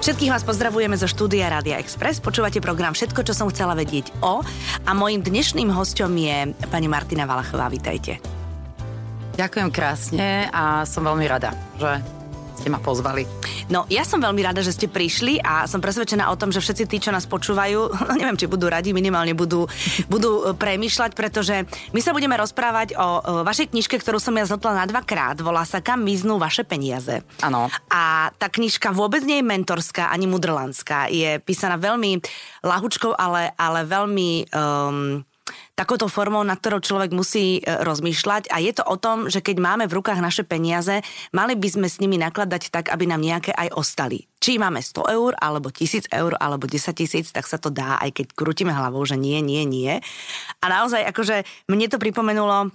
Všetkých vás pozdravujeme zo štúdia Rádia Express. Počúvate program Všetko, čo som chcela vedieť o. A mojim dnešným hostom je pani Martina Valachová. Vítajte. Ďakujem krásne a som veľmi rada, že ste ma pozvali. No, ja som veľmi rada, že ste prišli a som presvedčená o tom, že všetci tí, čo nás počúvajú, no neviem, či budú radi, minimálne budú, budú e, premýšľať, pretože my sa budeme rozprávať o, o vašej knižke, ktorú som ja zhotla na dvakrát. Volá sa Kam miznú vaše peniaze. Áno. A tá knižka vôbec nie je mentorská ani mudrlandská. Je písaná veľmi lahučkou, ale, ale veľmi... Um, takouto formou, na ktorou človek musí e, rozmýšľať a je to o tom, že keď máme v rukách naše peniaze, mali by sme s nimi nakladať tak, aby nám nejaké aj ostali. Či máme 100 eur, alebo 1000 eur, alebo 10 tisíc, tak sa to dá, aj keď krútime hlavou, že nie, nie, nie. A naozaj, akože mne to pripomenulo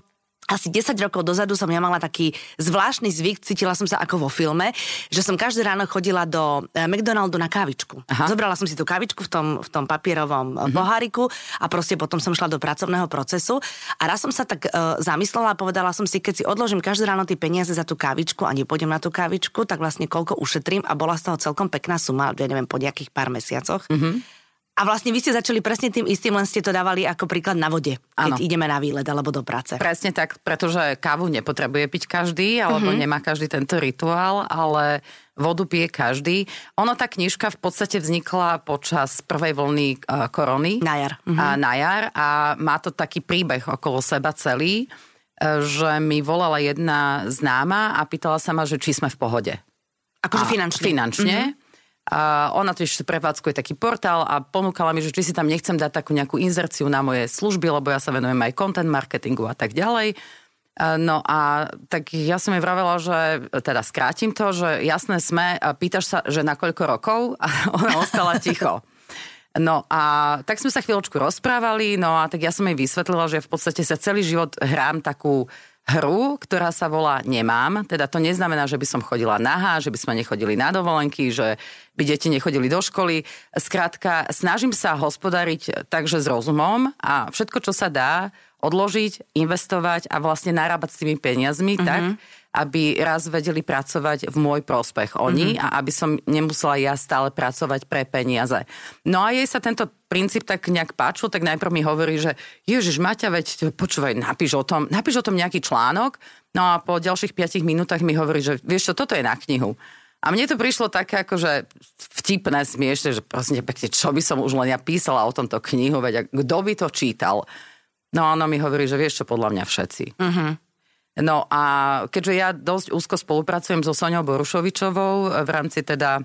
asi 10 rokov dozadu som ja mala taký zvláštny zvyk, cítila som sa ako vo filme, že som každé ráno chodila do eh, McDonaldu na kávičku. Aha. Zobrala som si tú kávičku v tom, v tom papierovom uh-huh. poháriku a proste potom som šla do pracovného procesu a raz som sa tak uh, zamyslela a povedala som si, keď si odložím každé ráno tie peniaze za tú kávičku a nepôjdem na tú kávičku, tak vlastne koľko ušetrím a bola z toho celkom pekná suma, ja neviem, po nejakých pár mesiacoch. Uh-huh. A vlastne vy ste začali presne tým istým, len ste to dávali ako príklad na vode, keď ano. ideme na výlet alebo do práce. Presne tak, pretože kávu nepotrebuje piť každý, alebo uh-huh. nemá každý tento rituál, ale vodu pije každý. Ono, tá knižka v podstate vznikla počas prvej vlny uh, korony. Na jar. Uh-huh. A, na jar a má to taký príbeh okolo seba celý, uh, že mi volala jedna známa a pýtala sa ma, že či sme v pohode. Akože finančne. Finančne. Uh-huh. A ona tiež prevádzkuje taký portál a ponúkala mi, že či si tam nechcem dať takú nejakú inzerciu na moje služby, lebo ja sa venujem aj content marketingu a tak ďalej. No a tak ja som jej vravela, že teda skrátim to, že jasné sme, pýtaš sa, že na koľko rokov a ona ostala ticho. No a tak sme sa chvíľočku rozprávali, no a tak ja som jej vysvetlila, že v podstate sa celý život hrám takú hru, ktorá sa volá Nemám. Teda to neznamená, že by som chodila nahá, že by sme nechodili na dovolenky, že by deti nechodili do školy. Skrátka, snažím sa hospodariť takže s rozumom a všetko, čo sa dá, odložiť, investovať a vlastne narábať s tými peniazmi mm-hmm. tak, aby raz vedeli pracovať v môj prospech oni mm-hmm. a aby som nemusela ja stále pracovať pre peniaze. No a jej sa tento princíp tak nejak páčil, tak najprv mi hovorí, že Ježiš, Maťa, veď počúvaj, napíš o tom, napíš o tom nejaký článok, no a po ďalších 5 minútach mi hovorí, že vieš čo, toto je na knihu. A mne to prišlo také akože vtipné, smiešne, že proste pekne, čo by som už len ja písala o tomto knihu, veď kto by to čítal. No a ono mi hovorí, že vieš čo, podľa mňa všetci. Uh-huh. No a keďže ja dosť úzko spolupracujem so Soňou Borušovičovou v rámci teda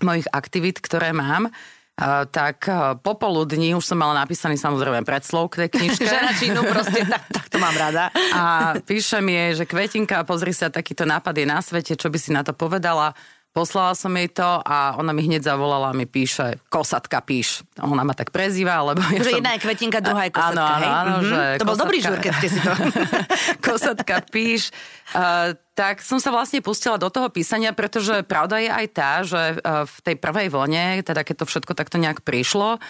mojich aktivít, ktoré mám, Uh, tak uh, popoludní už som mala napísaný samozrejme predslov k tej knižke. Žena proste, tak, tak to mám rada. A píšem jej, že Kvetinka, pozri sa, takýto nápad je na svete, čo by si na to povedala. Poslala som jej to a ona mi hneď zavolala a mi píše, kosatka píš. Ona ma tak prezýva, lebo ja že som... jedna je kvetinka, druhá je kosatka, áno, hej? Áno, mm-hmm. že to kosatka... bol dobrý žúr, keď ste si to... kosatka píš. Uh, tak som sa vlastne pustila do toho písania, pretože pravda je aj tá, že uh, v tej prvej vlne, teda keď to všetko takto nejak prišlo,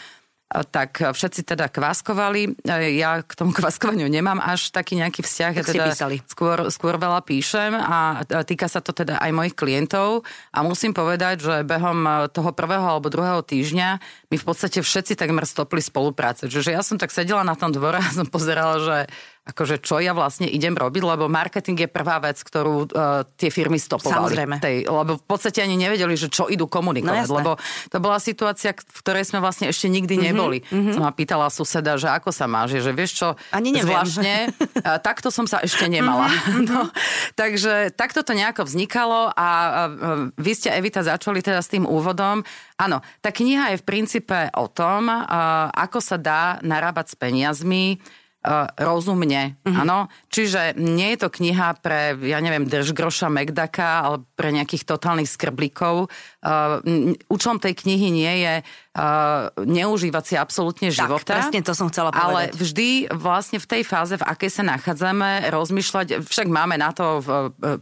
tak všetci teda kváskovali. Ja k tomu kváskovaniu nemám až taký nejaký vzťah. Tak ja teda písali. Skôr, skôr veľa píšem a týka sa to teda aj mojich klientov a musím povedať, že behom toho prvého alebo druhého týždňa mi v podstate všetci takmer stopli spolupráce. Čiže ja som tak sedela na tom dvore a som pozerala, že akože čo ja vlastne idem robiť, lebo marketing je prvá vec, ktorú uh, tie firmy stopovali. Samozrejme. Tej, lebo v podstate ani nevedeli, že čo idú komunikovať, no, lebo to bola situácia, v ktorej sme vlastne ešte nikdy mm-hmm, neboli. Mm-hmm. Som ma pýtala suseda, že ako sa máš, že vieš čo, ani neviem. zvláštne, uh, takto som sa ešte nemala. Mm-hmm. no, takže takto to nejako vznikalo a uh, vy ste, Evita, začali teda s tým úvodom. Áno, tá kniha je v princípe o tom, uh, ako sa dá narábať s peniazmi, uh, rozumne. Mm-hmm. Áno? Čiže nie je to kniha pre, ja neviem, držgroša Megdaka, ale pre nejakých totálnych skrblíkov. Uh, účelom tej knihy nie je uh, neužívať si absolútne života. Tak, presne to som chcela povedať. Ale vždy vlastne v tej fáze, v akej sa nachádzame, rozmýšľať, však máme na to v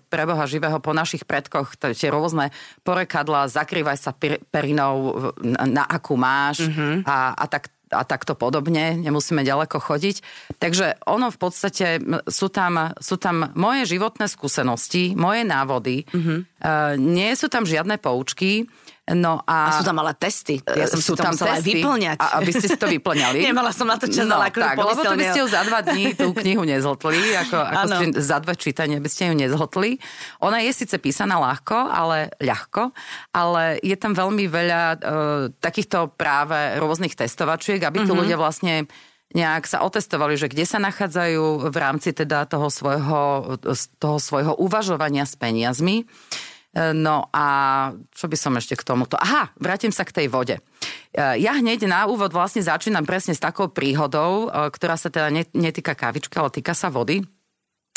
preboha živého po našich predkoch tie rôzne porekadla, zakrývaj sa perinou, na akú máš mm-hmm. a, a tak a takto podobne, nemusíme ďaleko chodiť. Takže ono v podstate, sú tam, sú tam moje životné skúsenosti, moje návody, mm-hmm. nie sú tam žiadne poučky, No a, a sú tam ale testy. Ja som sú si to tam musela testy, aj vyplňať. A, aby ste si to vyplňali. Nemala som na to čas, no, ale tak, lebo to by ste ju za dva dní tú knihu nezhltli, ako, ako ste, za dve čítania by ste ju nezhltli. Ona je síce písaná ľahko, ale ľahko, ale je tam veľmi veľa uh, takýchto práve rôznych testovačiek, aby tu mm-hmm. ľudia vlastne nejak sa otestovali, že kde sa nachádzajú v rámci teda toho svojho, toho svojho uvažovania s peniazmi. No a čo by som ešte k tomuto? Aha, vrátim sa k tej vode. Ja hneď na úvod vlastne začínam presne s takou príhodou, e, ktorá sa teda netýka kávičky, ale týka sa vody.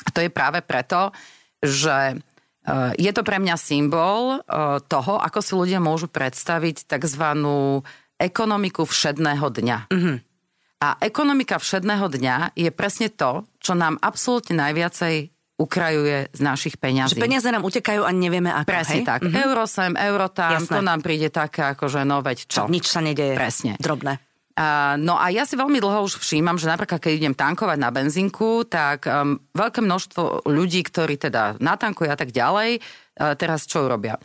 A to je práve preto, že e, je to pre mňa symbol e, toho, ako si ľudia môžu predstaviť tzv. ekonomiku všedného dňa. Mm-hmm. A ekonomika všedného dňa je presne to, čo nám absolútne najviacej ukrajuje z našich peňazí. Že peniaze nám utekajú a nevieme ako. Presne hej? tak. Mm-hmm. Euro sem, euro tam, Jasné. to nám príde také ako, že no veď čo. nič sa nedeje. Presne. Drobné. Uh, no a ja si veľmi dlho už všímam, že napríklad keď idem tankovať na benzínku, tak um, veľké množstvo ľudí, ktorí teda natankujú a tak ďalej, uh, teraz čo urobia?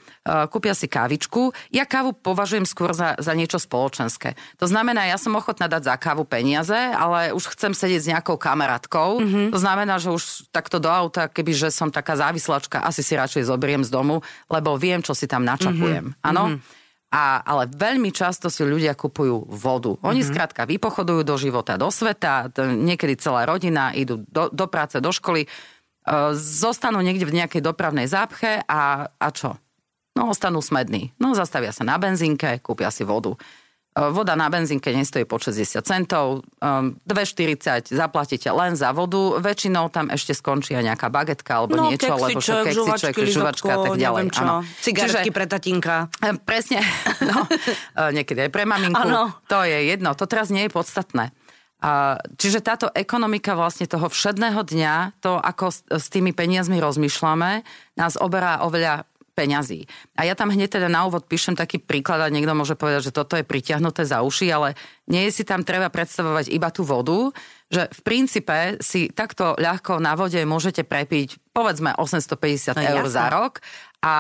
Kúpia si kávičku. Ja kávu považujem skôr za, za niečo spoločenské. To znamená, ja som ochotná dať za kávu peniaze, ale už chcem sedieť s nejakou kamarátkou. Mm-hmm. To znamená, že už takto do auta, keby že som taká závislačka, asi si radšej zoberiem z domu, lebo viem, čo si tam načapujem. Mhm. Áno? Mm-hmm. A, ale veľmi často si ľudia kupujú vodu. Oni mm-hmm. skrátka vypochodujú do života, do sveta, niekedy celá rodina, idú do, do práce, do školy, zostanú niekde v nejakej dopravnej zápche a, a čo? No, ostanú smední. No, zastavia sa na benzínke, kúpia si vodu. E, voda na benzínke nestojí po 60 centov, 2,40 e, zaplatíte len za vodu, väčšinou tam ešte skončí aj nejaká bagetka alebo no, niečo, lebo že keksiček, žuvačka a tak ďalej. Čo. Cigaretky Čiže, pre tatínka. E, presne, no, niekedy aj pre maminku. Ano. To je jedno, to teraz nie je podstatné. Čiže táto ekonomika vlastne toho všedného dňa, to ako s tými peniazmi rozmýšľame, nás oberá oveľa peňazí. A ja tam hneď teda na úvod píšem taký príklad a niekto môže povedať, že toto je pritiahnuté za uši, ale nie je si tam treba predstavovať iba tú vodu, že v princípe si takto ľahko na vode môžete prepiť povedzme 850 no, eur jasne. za rok a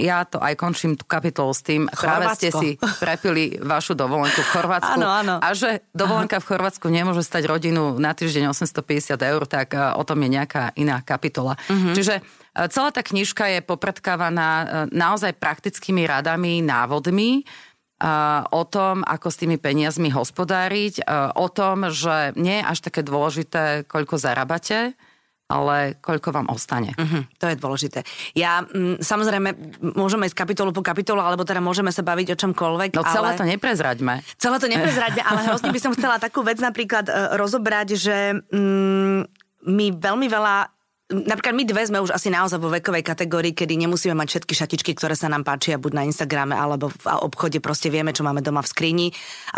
ja to aj končím tú kapitolu s tým, práve ste si prepili vašu dovolenku v Chorvátsku. Áno, áno. A že dovolenka v Chorvátsku nemôže stať rodinu na týždeň 850 eur, tak e, o tom je nejaká iná kapitola. Mm-hmm. Čiže e, celá tá knižka je popredkávaná e, naozaj praktickými radami, návodmi, o tom, ako s tými peniazmi hospodáriť, o tom, že nie je až také dôležité, koľko zarábate, ale koľko vám ostane. Uh-huh, to je dôležité. Ja m, mm, samozrejme, môžeme ísť kapitolu po kapitolu, alebo teda môžeme sa baviť o čomkoľvek. No celé ale... to neprezraďme. Celé to neprezraďme, ale hrozne by som chcela takú vec napríklad uh, rozobrať, že mm, my veľmi veľa napríklad my dve sme už asi naozaj vo vekovej kategórii, kedy nemusíme mať všetky šatičky, ktoré sa nám páčia buď na Instagrame alebo v obchode, proste vieme, čo máme doma v skrini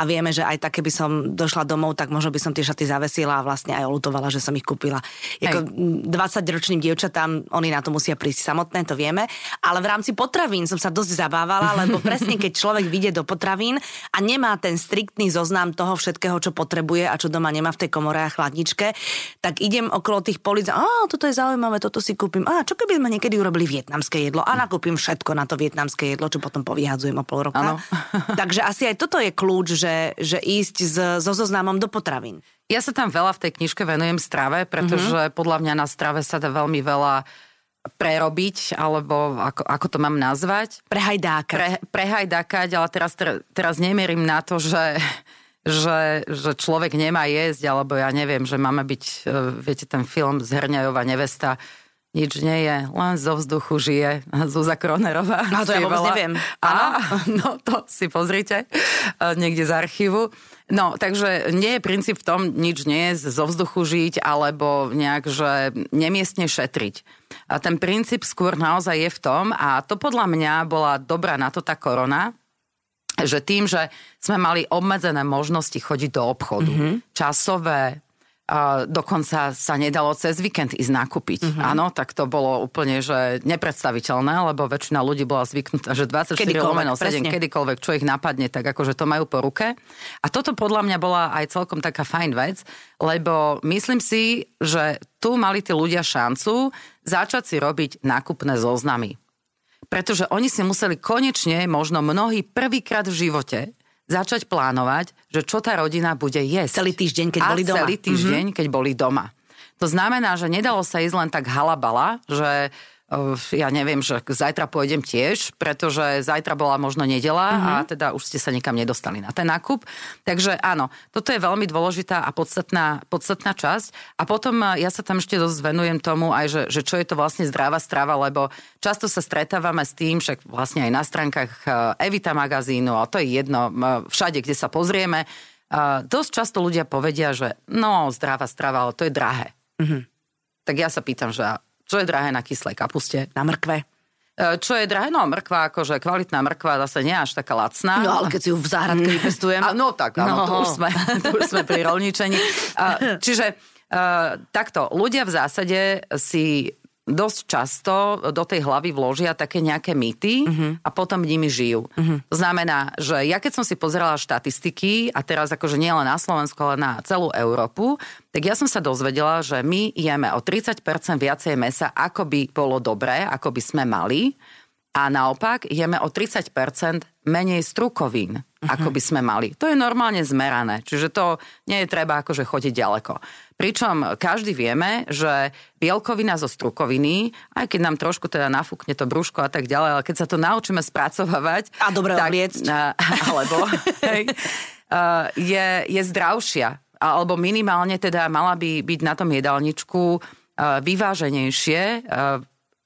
a vieme, že aj tak, keby som došla domov, tak možno by som tie šaty zavesila a vlastne aj olutovala, že som ich kúpila. Jako 20-ročným dievčatám, oni na to musia prísť samotné, to vieme, ale v rámci potravín som sa dosť zabávala, lebo presne keď človek vyjde do potravín a nemá ten striktný zoznam toho všetkého, čo potrebuje a čo doma nemá v tej komore a chladničke, tak idem okolo tých polic, a toto je zaujímavé, toto si kúpim. A čo keby sme niekedy urobili vietnamské jedlo a nakúpim všetko na to vietnamské jedlo, čo potom povyhadzujem o pol roka. Ano. Takže asi aj toto je kľúč, že, že ísť s, so zoznamom do potravín. Ja sa tam veľa v tej knižke venujem strave, pretože mm-hmm. podľa mňa na strave sa dá veľmi veľa prerobiť, alebo ako, ako to mám nazvať. Prehajdákať. Pre, prehajdákať, ale teraz, teraz nemierim na to, že že, že človek nemá jesť, alebo ja neviem, že máme byť, e, viete, ten film z Herňajova nevesta, nič nie je, len zo vzduchu žije Zúza Kronerová. A to ja vôbec neviem. A, no to si pozrite e, niekde z archívu. No, takže nie je princíp v tom nič nie je zo vzduchu žiť, alebo nejak, že nemiestne šetriť. A ten princíp skôr naozaj je v tom, a to podľa mňa bola dobrá na to tá korona, že tým, že sme mali obmedzené možnosti chodiť do obchodu, mm-hmm. časové, Uh, dokonca sa nedalo cez víkend ísť nakúpiť. Uh-huh. Áno, tak to bolo úplne že nepredstaviteľné, lebo väčšina ľudí bola zvyknutá, že 24 lomeno 7, kedykoľvek, čo ich napadne, tak akože to majú po ruke. A toto podľa mňa bola aj celkom taká fajn vec, lebo myslím si, že tu mali tí ľudia šancu začať si robiť nákupné zoznamy. Pretože oni si museli konečne, možno mnohí prvýkrát v živote, začať plánovať, že čo tá rodina bude jesť. Celý týždeň, keď a boli doma. celý týždeň, mm-hmm. keď boli doma. To znamená, že nedalo sa ísť len tak halabala, že ja neviem, že zajtra pôjdem tiež, pretože zajtra bola možno nedela uh-huh. a mhm. teda už ste sa nikam nedostali na ten nákup. Takže áno, toto je veľmi dôležitá a podstatná, podstatná časť. A potom ja sa tam ešte dosť venujem tomu aj, že, že čo je to vlastne zdravá strava, lebo často sa stretávame s tým, však vlastne aj na stránkach Evita magazínu, a to je jedno, všade, kde sa pozrieme, dosť často ľudia povedia, že no, zdravá strava, ale to je drahé. Uh-huh. Tak ja sa pýtam, že čo je drahé na kyslej kapuste? Na mrkve. E, čo je drahé? No mrkva, akože kvalitná mrkva zase nie až taká lacná. No ale keď si ju v záhradke mm. vypestujem. A, no tak, áno, no. tu, už sme, tu už sme pri rolničení. Čiže uh, takto, ľudia v zásade si dosť často do tej hlavy vložia také nejaké mýty uh-huh. a potom nimi žijú. Uh-huh. Znamená, že ja keď som si pozerala štatistiky, a teraz akože nie len na Slovensku, ale na celú Európu, tak ja som sa dozvedela, že my jeme o 30% viacej mesa, ako by bolo dobré, ako by sme mali. A naopak jeme o 30% menej strukovín, uh-huh. ako by sme mali. To je normálne zmerané, čiže to nie je treba akože chodiť ďaleko. Pričom každý vieme, že bielkovina zo strukoviny, aj keď nám trošku teda nafúkne to brúško a tak ďalej, ale keď sa to naučíme spracovávať... A dobre tak, obliecť. Alebo hej, je, je zdravšia. Alebo minimálne teda mala by byť na tom jedálničku vyváženejšie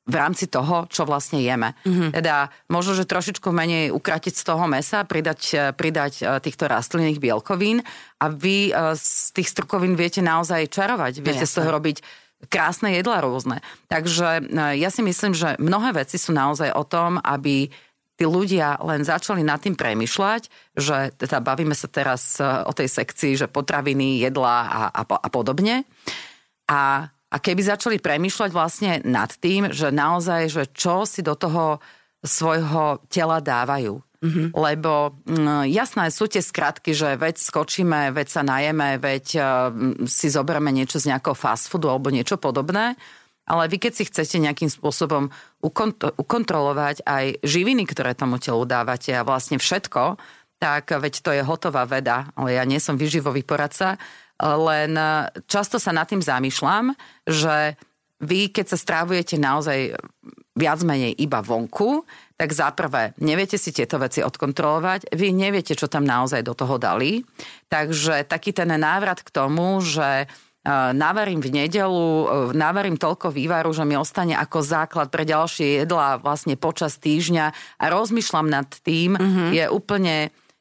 v rámci toho, čo vlastne jeme. Mm-hmm. Teda možno, že trošičku menej ukratiť z toho mesa, pridať, e, pridať e, týchto rastlinných bielkovín a vy e, z tých strukovín viete naozaj čarovať. Viete no, z toho robiť krásne jedla rôzne. Takže ja si myslím, že mnohé veci sú naozaj o tom, aby tí ľudia len začali nad tým premyšľať, že teda bavíme sa teraz o tej sekcii, že potraviny, jedla a, a, a podobne. A a keby začali premýšľať vlastne nad tým, že naozaj, že čo si do toho svojho tela dávajú. Mm-hmm. Lebo mm, jasné, sú tie skratky, že veď skočíme, veď sa najeme, veď uh, si zoberieme niečo z nejakého fast foodu alebo niečo podobné. Ale vy keď si chcete nejakým spôsobom ukont- ukontrolovať aj živiny, ktoré tomu telu dávate a vlastne všetko, tak veď to je hotová veda, ale ja nie som vyživový poradca, len e, často sa nad tým zamýšľam, že vy, keď sa strávujete naozaj viac menej iba vonku, tak zaprvé neviete si tieto veci odkontrolovať, vy neviete, čo tam naozaj do toho dali. Takže taký ten návrat k tomu, že e, navarím v nedelu, e, navarím toľko vývaru, že mi ostane ako základ pre ďalšie jedlá vlastne počas týždňa a rozmýšľam nad tým, mm-hmm. je úplne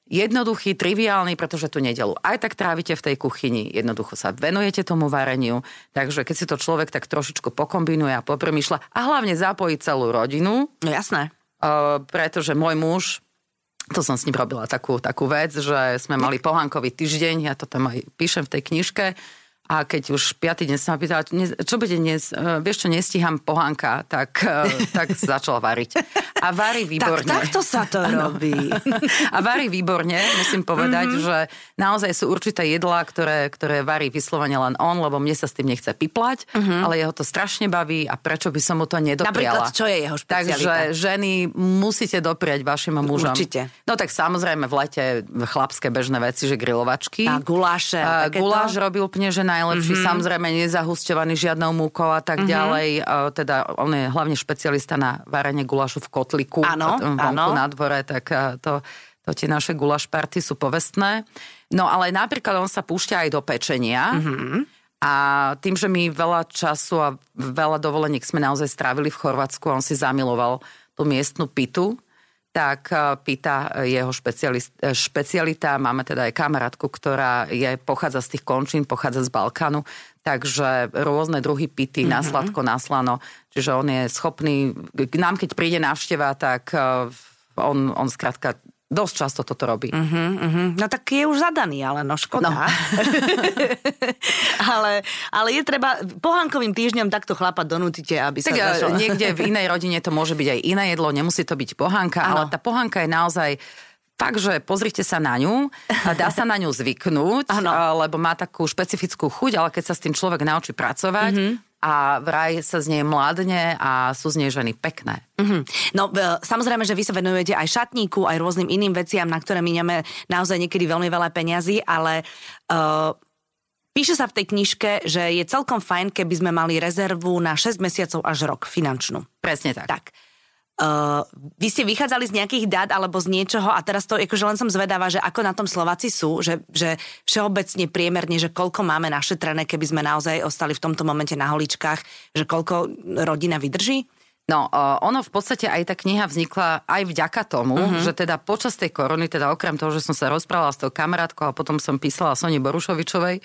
jednoduchý, triviálny, pretože tu nedelu aj tak trávite v tej kuchyni, jednoducho sa venujete tomu vareniu, takže keď si to človek tak trošičku pokombinuje a popremýšľa a hlavne zapojí celú rodinu. No jasné. Uh, pretože môj muž to som s ním robila takú, takú vec, že sme mali pohánkový týždeň, ja to tam aj píšem v tej knižke, a keď už piatý deň sa ma pýtala, čo bude dnes, uh, vieš čo, nestíham pohánka, tak, uh, tak začala variť. A varí výborne. Tak takto sa to robí. A varí výborne, musím povedať, mm-hmm. že naozaj sú určité jedlá, ktoré, ktoré varí vyslovene len on, lebo mne sa s tým nechce piplať, mm-hmm. ale jeho to strašne baví a prečo by som mu to nedopriala. Napríklad, čo je jeho špecialita? Takže ženy musíte dopriať vašim mužom. Určite. No tak samozrejme v lete chlapské bežné veci, že grilovačky. A guláše. A guláš robí úplne, že najlepší, mm-hmm. samozrejme nezahusťovaný žiadnou múkou a tak mm-hmm. ďalej. Teda on je hlavne špecialista na varenie gulášu v kotliku, ano, vonku na dvore, tak to, to tie naše gulaš party sú povestné. No ale napríklad on sa púšťa aj do pečenia. Mm-hmm. A tým, že my veľa času a veľa dovoleniek sme naozaj strávili v Chorvátsku, on si zamiloval tú miestnu pitu, tak e, pýta jeho e, špecialita. Máme teda aj kamarátku, ktorá je, pochádza z tých končín, pochádza z Balkánu, takže rôzne druhy pity, mm-hmm. na sladko, na slano. Čiže on je schopný, k nám keď príde návšteva, tak e, on, on skrátka dosť často toto robí. Uh-huh, uh-huh. No tak je už zadaný, ale no škoda. No. ale, ale je treba, pohánkovým týždňom takto chlapa donútite, aby tak sa zašlo. niekde v inej rodine to môže byť aj iné jedlo, nemusí to byť pohánka, ano. ale tá pohánka je naozaj fakt, že pozrite sa na ňu, dá sa na ňu zvyknúť, ano. lebo má takú špecifickú chuť, ale keď sa s tým človek naučí pracovať, mm-hmm a vraj sa z nej mladne a sú z nej ženy pekné. Mm-hmm. No samozrejme, že vy sa venujete aj šatníku, aj rôznym iným veciam, na ktoré miniame naozaj niekedy veľmi veľa peňazí, ale uh, píše sa v tej knižke, že je celkom fajn, keby sme mali rezervu na 6 mesiacov až rok finančnú. Presne tak. Tak. Uh, vy ste vychádzali z nejakých dát alebo z niečoho a teraz to, akože len som zvedáva, že ako na tom Slováci sú, že, že všeobecne priemerne, že koľko máme našetrené, keby sme naozaj ostali v tomto momente na holičkách, že koľko rodina vydrží? No, uh, ono v podstate aj tá kniha vznikla aj vďaka tomu, uh-huh. že teda počas tej korony, teda okrem toho, že som sa rozprávala s tou kamarátkou a potom som písala Soni Borušovičovej,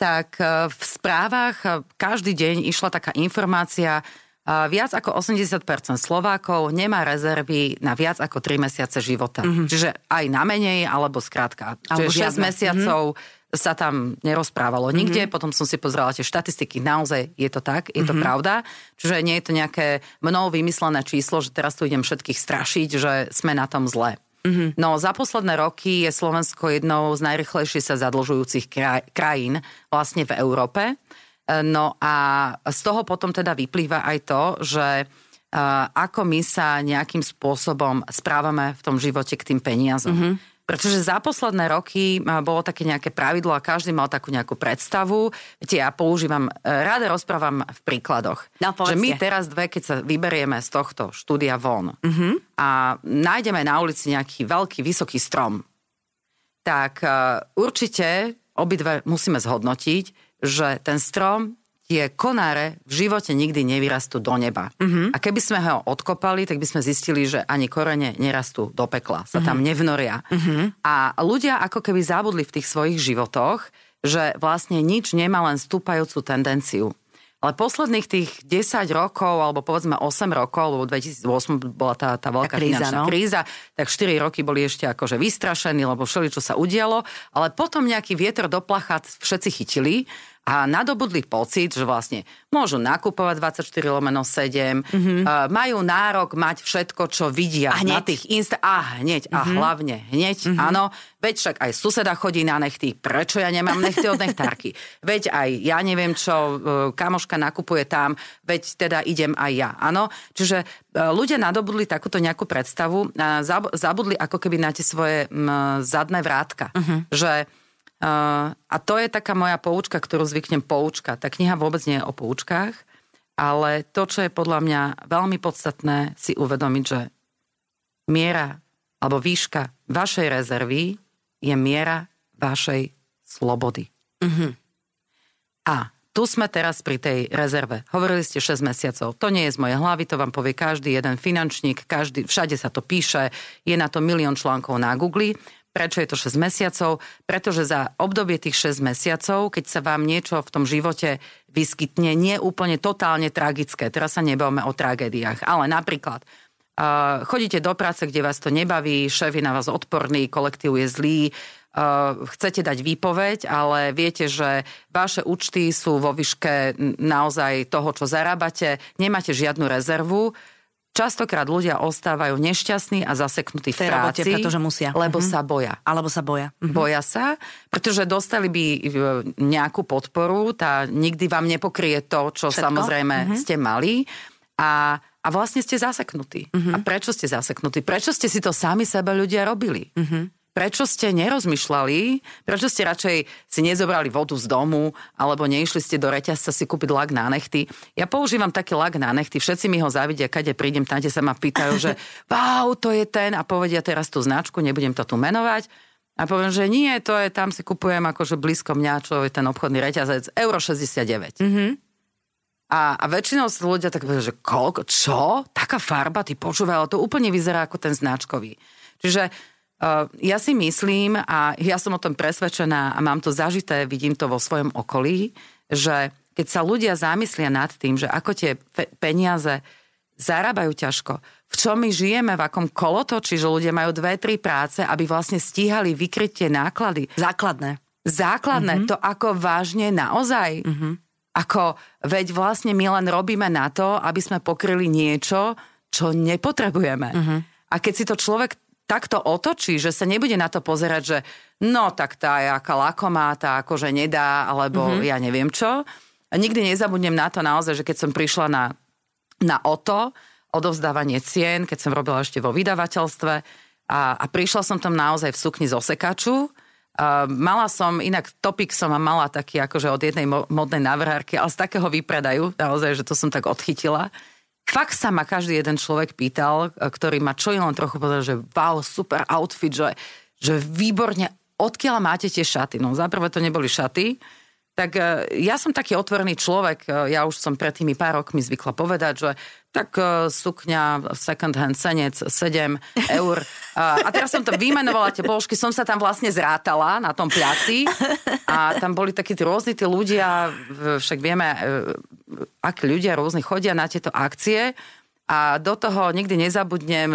tak uh, v správach každý deň išla taká informácia, viac ako 80% Slovákov nemá rezervy na viac ako 3 mesiace života. Mm-hmm. Čiže aj na menej, alebo skrátka. Alebo Čiže 6 mesiacov mm-hmm. sa tam nerozprávalo mm-hmm. nikde. Potom som si pozrela tie štatistiky. Naozaj je to tak, je mm-hmm. to mhm. pravda. Čiže nie je to nejaké mnou vymyslené číslo, že teraz tu idem všetkých strašiť, že sme na tom zle. Mm-hmm. No za posledné roky je Slovensko jednou z najrychlejšie sa zadlžujúcich kraj, krajín vlastne v Európe. No a z toho potom teda vyplýva aj to, že ako my sa nejakým spôsobom správame v tom živote k tým peniazom. Mm-hmm. Pretože za posledné roky bolo také nejaké pravidlo a každý mal takú nejakú predstavu. Viete, ja používam, e, ráda rozprávam v príkladoch. No, že my teraz dve, keď sa vyberieme z tohto štúdia von mm-hmm. a nájdeme na ulici nejaký veľký, vysoký strom, tak určite obidve musíme zhodnotiť, že ten strom tie konáre v živote nikdy nevyrastú do neba. Uh-huh. A keby sme ho odkopali, tak by sme zistili, že ani korene nerastú do pekla, sa uh-huh. tam nevnoria. Uh-huh. A ľudia ako keby zabudli v tých svojich životoch, že vlastne nič nemá len stúpajúcu tendenciu. Ale posledných tých 10 rokov, alebo povedzme 8 rokov, lebo 2008 bola tá, tá veľká tá kríza, finančná no? kríza, tak 4 roky boli ešte akože vystrašení, lebo všeli, čo sa udialo, ale potom nejaký vietor do plachat všetci chytili a nadobudli pocit, že vlastne môžu nakupovať 24 lomeno 7, mm-hmm. uh, majú nárok mať všetko, čo vidia a hneď. na tých insta... A hneď, mm-hmm. a mhm. hlavne hneď, mm-hmm. áno. Veď však aj suseda chodí na nechty, prečo ja nemám nechty od nechtárky? veď aj ja neviem čo, uh, kamoška nakupuje tam, veď teda idem aj ja, áno. Čiže uh, ľudia nadobudli takúto nejakú predstavu a zabudli ako keby na tie svoje um, zadné vrátka. Mm-hmm. Že Uh, a to je taká moja poučka, ktorú zvyknem poučka. Tá kniha vôbec nie je o poučkách, ale to, čo je podľa mňa veľmi podstatné, si uvedomiť, že miera alebo výška vašej rezervy je miera vašej slobody. Uh-huh. A tu sme teraz pri tej rezerve. Hovorili ste 6 mesiacov. To nie je z mojej hlavy, to vám povie každý jeden finančník, každý, všade sa to píše, je na to milión článkov na Google. Prečo je to 6 mesiacov? Pretože za obdobie tých 6 mesiacov, keď sa vám niečo v tom živote vyskytne, nie úplne totálne tragické, teraz sa nebavíme o tragédiách, ale napríklad uh, chodíte do práce, kde vás to nebaví, šéf je na vás odporný, kolektív je zlý, uh, chcete dať výpoveď, ale viete, že vaše účty sú vo výške naozaj toho, čo zarábate, nemáte žiadnu rezervu, Častokrát ľudia ostávajú nešťastní a zaseknutí v, v práci, robote, pretože musia. Lebo uh-huh. sa boja. Alebo sa boja. Uh-huh. Boja sa, pretože dostali by e, nejakú podporu, tá nikdy vám nepokrie to, čo Všetko? samozrejme uh-huh. ste mali. A, a vlastne ste zaseknutí. Uh-huh. A prečo ste zaseknutí? Prečo ste si to sami sebe ľudia robili? Uh-huh prečo ste nerozmýšľali, prečo ste radšej si nezobrali vodu z domu, alebo neišli ste do reťazca si kúpiť lak na nechty. Ja používam taký lak na nechty, všetci mi ho zavidia, kade prídem, tam sa ma pýtajú, že wow, to je ten a povedia teraz tú značku, nebudem to tu menovať. A poviem, že nie, to je, tam si kupujem akože blízko mňa, čo je ten obchodný reťazec, euro 69. Mm-hmm. A, a väčšinou sa ľudia tak povedia, že koľko, čo? Taká farba, ty počúvaj, ale to úplne vyzerá ako ten značkový. Čiže ja si myslím, a ja som o tom presvedčená a mám to zažité, vidím to vo svojom okolí, že keď sa ľudia zamyslia nad tým, že ako tie pe- peniaze zarábajú ťažko, v čom my žijeme, v akom kolotoči, že ľudia majú dve, tri práce, aby vlastne stíhali vykryť tie náklady. Základné. Základné, mm-hmm. to ako vážne naozaj. Mm-hmm. Ako, veď vlastne my len robíme na to, aby sme pokryli niečo, čo nepotrebujeme. Mm-hmm. A keď si to človek takto otočí, že sa nebude na to pozerať, že no tak tá je aká lakomá, tá akože nedá, alebo mm-hmm. ja neviem čo. A nikdy nezabudnem na to naozaj, že keď som prišla na, na OTO, odovzdávanie cien, keď som robila ešte vo vydavateľstve a, a prišla som tam naozaj v sukni z osekaču. Uh, mala som, inak topik som mala taký akože od jednej modnej návrhárky, ale z takého vypredajú, naozaj, že to som tak odchytila. Fakt sa ma každý jeden človek pýtal, ktorý ma čo len trochu povedal, že wow, super outfit, že, že výborne, odkiaľ máte tie šaty? No zaprvé to neboli šaty, tak ja som taký otvorený človek, ja už som pred tými pár rokmi zvykla povedať, že tak uh, sukňa, second hand senec, 7 eur. A teraz som to vymenovala, tie položky, som sa tam vlastne zrátala na tom pliaci a tam boli takí rôzni tí ľudia, však vieme, akí ľudia rôzni chodia na tieto akcie. A do toho nikdy nezabudnem,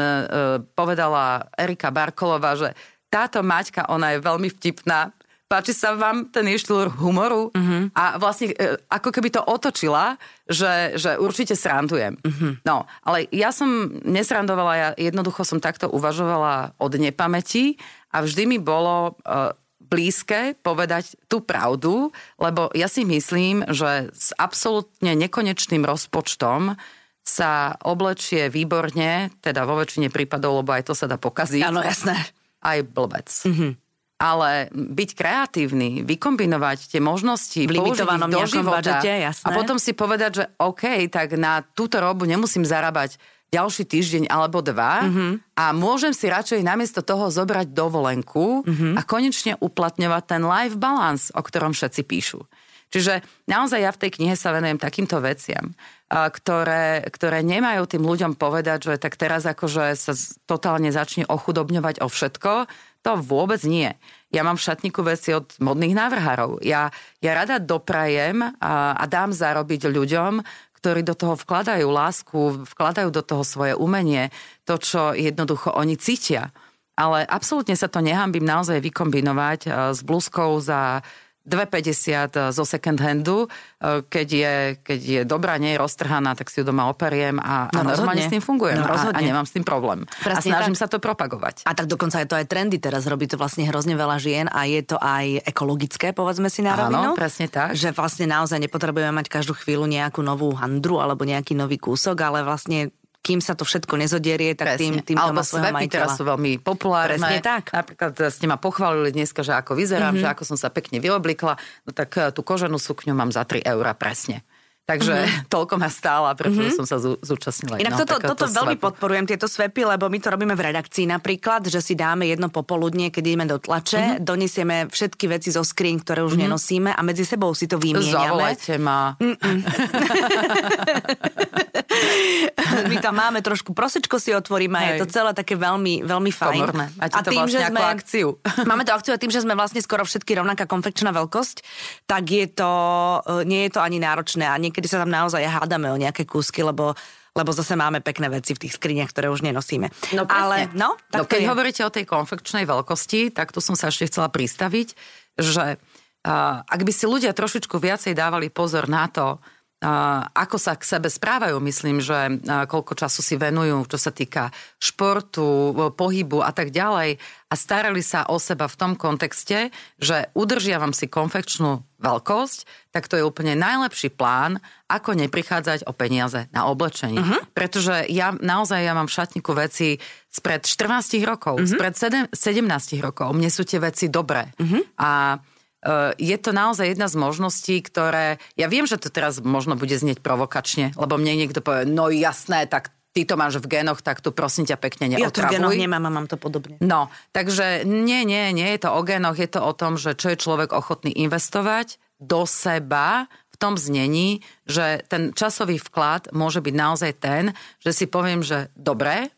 povedala Erika Barkolová, že táto Maťka, ona je veľmi vtipná, páči sa vám ten jej štýl humoru uh-huh. a vlastne e, ako keby to otočila, že, že určite srandujem. Uh-huh. No, ale ja som nesrandovala, ja jednoducho som takto uvažovala od nepamäti a vždy mi bolo uh, blízke povedať tú pravdu, lebo ja si myslím, že s absolútne nekonečným rozpočtom sa oblečie výborne, teda vo väčšine prípadov, lebo aj to sa dá pokaziť. Áno, jasné. Aj blbec. Uh-huh ale byť kreatívny, vykombinovať tie možnosti, v ich do života budžete, jasné. a potom si povedať, že OK, tak na túto robu nemusím zarábať ďalší týždeň alebo dva mm-hmm. a môžem si radšej namiesto toho zobrať dovolenku mm-hmm. a konečne uplatňovať ten life balance, o ktorom všetci píšu. Čiže naozaj ja v tej knihe sa venujem takýmto veciam, ktoré, ktoré nemajú tým ľuďom povedať, že tak teraz akože sa totálne začne ochudobňovať o všetko, to vôbec nie. Ja mám v šatníku veci od modných návrhárov. Ja, ja rada doprajem a, a dám zarobiť ľuďom, ktorí do toho vkladajú lásku, vkladajú do toho svoje umenie, to, čo jednoducho oni cítia. Ale absolútne sa to nehambím naozaj vykombinovať s blúzkou za 2,50 zo second handu, e, keď je, keď je dobrá, nie je roztrhaná, tak si ju doma operiem a, no, a normálne s tým fungujem no, a, a nemám s tým problém. Presne a snažím tak. sa to propagovať. A tak dokonca je to aj trendy teraz, robí to vlastne hrozne veľa žien a je to aj ekologické, povedzme si na rovinu. Áno, presne tak. Že vlastne naozaj nepotrebujeme mať každú chvíľu nejakú novú handru alebo nejaký nový kúsok, ale vlastne kým sa to všetko nezodierie, tak tým, tým Alebo to má teraz sú veľmi populárne. Presne tak. Napríklad ste ma pochválili dneska, že ako vyzerám, mm-hmm. že ako som sa pekne vyoblikla, no tak eh, tú koženú sukňu mám za 3 eurá presne. Takže mm-hmm. toľko ma stála, pretože mm-hmm. som sa zúčastnila. Inak no, toto, toto veľmi podporujem, tieto svepy, lebo my to robíme v redakcii napríklad, že si dáme jedno popoludnie, keď ideme do tlače, mm-hmm. donesieme všetky veci zo skrín, ktoré už mm-hmm. nenosíme a medzi sebou si to vymieňame. Zavolajte ma. my tam máme trošku prosečko si otvoríme a je to celé také veľmi, veľmi fajn. Komorné. Máte a to tým, vlastne že sme, akciu. máme to akciu a tým, že sme vlastne skoro všetky rovnaká konfekčná veľkosť, tak je to, e, nie je to ani náročné a niekedy sa tam naozaj hádame o nejaké kúsky, lebo lebo zase máme pekné veci v tých skriniach, ktoré už nenosíme. No Ale, no, tak no keď je. hovoríte o tej konfekčnej veľkosti, tak tu som sa ešte chcela pristaviť, že uh, ak by si ľudia trošičku viacej dávali pozor na to, ako sa k sebe správajú. Myslím, že koľko času si venujú, čo sa týka športu, pohybu a tak ďalej. A starali sa o seba v tom kontexte, že udržiavam si konfekčnú veľkosť, tak to je úplne najlepší plán, ako neprichádzať o peniaze na oblečenie. Uh-huh. Pretože ja naozaj ja mám v šatníku veci spred 14 rokov, uh-huh. spred 7, 17 rokov. Mne sú tie veci dobré. Uh-huh. A je to naozaj jedna z možností, ktoré... Ja viem, že to teraz možno bude znieť provokačne, lebo mne niekto povie, no jasné, tak ty to máš v genoch, tak tu prosím ťa pekne neotravuj. Ja to v genoch nemám a mám to podobne. No, takže nie, nie, nie je to o genoch, je to o tom, že čo je človek ochotný investovať do seba v tom znení, že ten časový vklad môže byť naozaj ten, že si poviem, že dobre,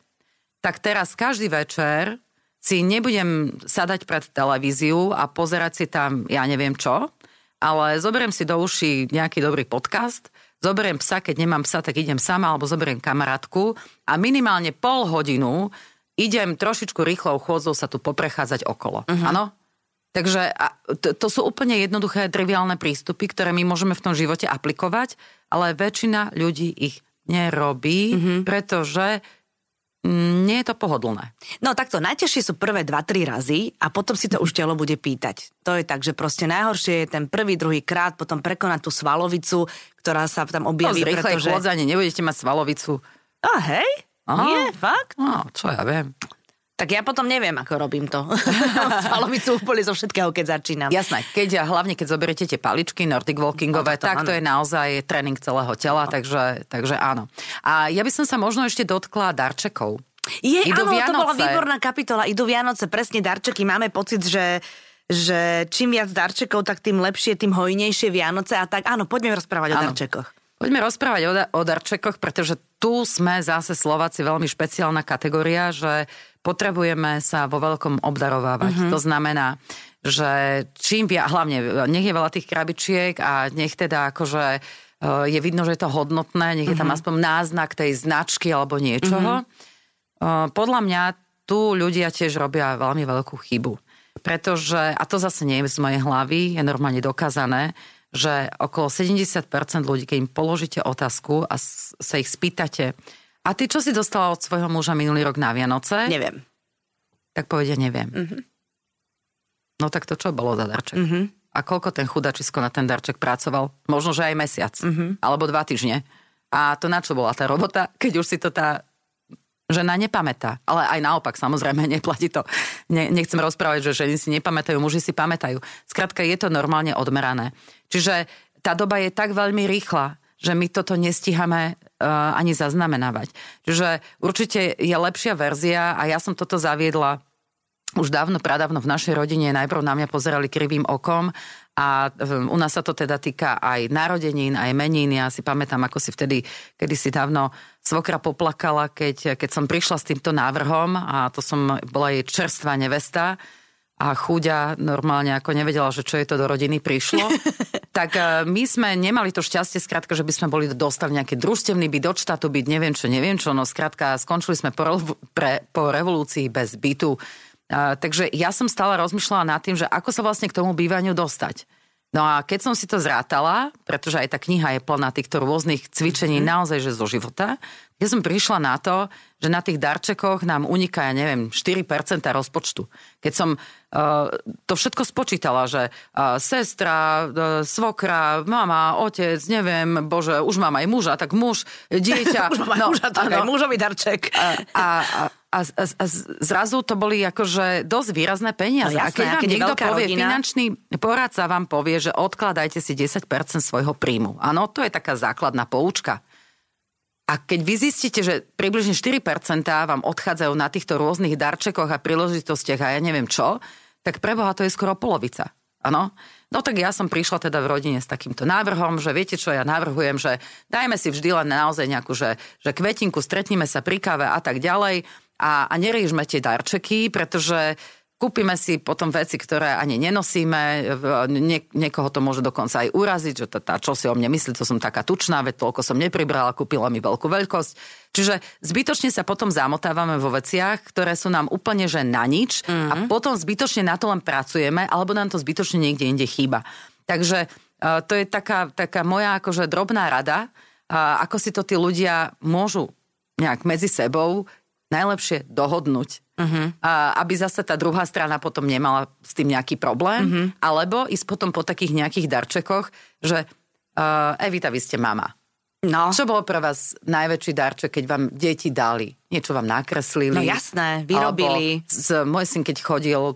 tak teraz každý večer si nebudem sadať pred televíziu a pozerať si tam ja neviem čo, ale zoberiem si do uší nejaký dobrý podcast, zoberiem psa, keď nemám psa, tak idem sama, alebo zoberiem kamarátku a minimálne pol hodinu idem trošičku rýchlou chôdzou sa tu poprechádzať okolo. Áno? Uh-huh. Takže to, to sú úplne jednoduché, triviálne prístupy, ktoré my môžeme v tom živote aplikovať, ale väčšina ľudí ich nerobí, mm-hmm. pretože nie je to pohodlné. No takto, najťažšie sú prvé 2-3 razy a potom si to už telo bude pýtať. To je tak, že proste najhoršie je ten prvý, druhý krát, potom prekonať tú svalovicu, ktorá sa tam objaví. No, pretože... chôdzanie, nebudete mať svalovicu. A hej? Aha. Nie, fakt? No, čo ja viem. Tak ja potom neviem, ako robím to. Svalovicu úplne zo všetkého, keď začínam. Jasné, keď, hlavne keď zoberiete tie paličky Nordic Walkingové, no, to, tak áno. to je naozaj tréning celého tela, no. takže, takže áno. A ja by som sa možno ešte dotkla darčekov. Je, Idú áno, Vianoce. to bola výborná kapitola. Idú Vianoce, presne darčeky. Máme pocit, že že čím viac darčekov, tak tým lepšie, tým hojnejšie Vianoce a tak. Áno, poďme rozprávať áno. o darčekoch. Poďme rozprávať o, da- o darčekoch, pretože tu sme zase Slováci veľmi špeciálna kategória, že potrebujeme sa vo veľkom obdarovávať. Mm-hmm. To znamená, že čím viac, hlavne nech je veľa tých krabičiek a nech teda akože e, je vidno, že je to hodnotné, nech je tam mm-hmm. aspoň náznak tej značky alebo niečoho. Mm-hmm. Podľa mňa tu ľudia tiež robia veľmi veľkú chybu. Pretože, a to zase nie je z mojej hlavy, je normálne dokázané, že okolo 70% ľudí, keď im položíte otázku a sa ich spýtate, a ty čo si dostala od svojho muža minulý rok na Vianoce? Neviem. Tak povedia, neviem. Mm-hmm. No tak to čo bolo za darček? Mm-hmm. A koľko ten chudačisko na ten darček pracoval? Možno, že aj mesiac. Mm-hmm. Alebo dva týždne. A to na čo bola tá robota, keď už si to tá žena nepamätá. Ale aj naopak, samozrejme, neplatí to. Ne, nechcem rozprávať, že ženy si nepamätajú, muži si pamätajú. Skrátka, je to normálne odmerané. Čiže tá doba je tak veľmi rýchla, že my toto nestíhame uh, ani zaznamenávať. Čiže určite je lepšia verzia a ja som toto zaviedla už dávno, pradávno v našej rodine najprv na mňa pozerali krivým okom a um, u nás sa to teda týka aj narodenín, aj menín. Ja si pamätám, ako si vtedy, kedy si dávno svokra poplakala, keď, keď som prišla s týmto návrhom a to som bola jej čerstvá nevesta a chúďa normálne ako nevedela, že čo je to do rodiny prišlo. tak e, my sme nemali to šťastie, skrátka, že by sme boli dostali nejaký družstevný byt od štátu, byť neviem čo, neviem čo, no skrátka skončili sme po, pre, po revolúcii bez bytu. Uh, takže ja som stále rozmýšľala nad tým, že ako sa vlastne k tomu bývaniu dostať. No a keď som si to zrátala, pretože aj tá kniha je plná týchto rôznych cvičení mm-hmm. naozaj, že zo života, ja som prišla na to, že na tých darčekoch nám uniká, ja neviem, 4% rozpočtu. Keď som uh, to všetko spočítala, že uh, sestra, uh, svokra, mama, otec, neviem, bože, už mám aj muža, tak muž, dieťa. už mám aj no, muža, tak ano, aj mužový darček. a, a, a a, a, a zrazu to boli akože dosť výrazné peniaze. No, jasné, a keď vám niekto povie, rodina... finančný poradca vám povie, že odkladajte si 10% svojho príjmu. Áno, to je taká základná poučka. A keď vy zistíte, že približne 4% vám odchádzajú na týchto rôznych darčekoch a príležitostiach a ja neviem čo, tak preboha to je skoro polovica. Áno? No tak ja som prišla teda v rodine s takýmto návrhom, že viete čo, ja navrhujem, že dajme si vždy len naozaj nejakú, že, že kvetinku, stretníme sa pri káve a tak ďalej a, a neriežme tie darčeky, pretože kúpime si potom veci, ktoré ani nenosíme, Nie, niekoho to môže dokonca aj uraziť, že tá, tá čo si o mne myslí, to som taká tučná, veď toľko som nepribrala, kúpila mi veľkú veľkosť. Čiže zbytočne sa potom zamotávame vo veciach, ktoré sú nám úplne že na nič mm-hmm. a potom zbytočne na to len pracujeme, alebo nám to zbytočne niekde inde chýba. Takže uh, to je taká, taká moja akože drobná rada, uh, ako si to tí ľudia môžu nejak medzi sebou najlepšie dohodnúť. Uh-huh. A, aby zase tá druhá strana potom nemala s tým nejaký problém. Uh-huh. Alebo ísť potom po takých nejakých darčekoch, že uh, Evita, vy ste mama. No. Čo bolo pre vás najväčší darček, keď vám deti dali? Niečo vám nakreslili? No jasné, vyrobili. z, môj syn, keď chodil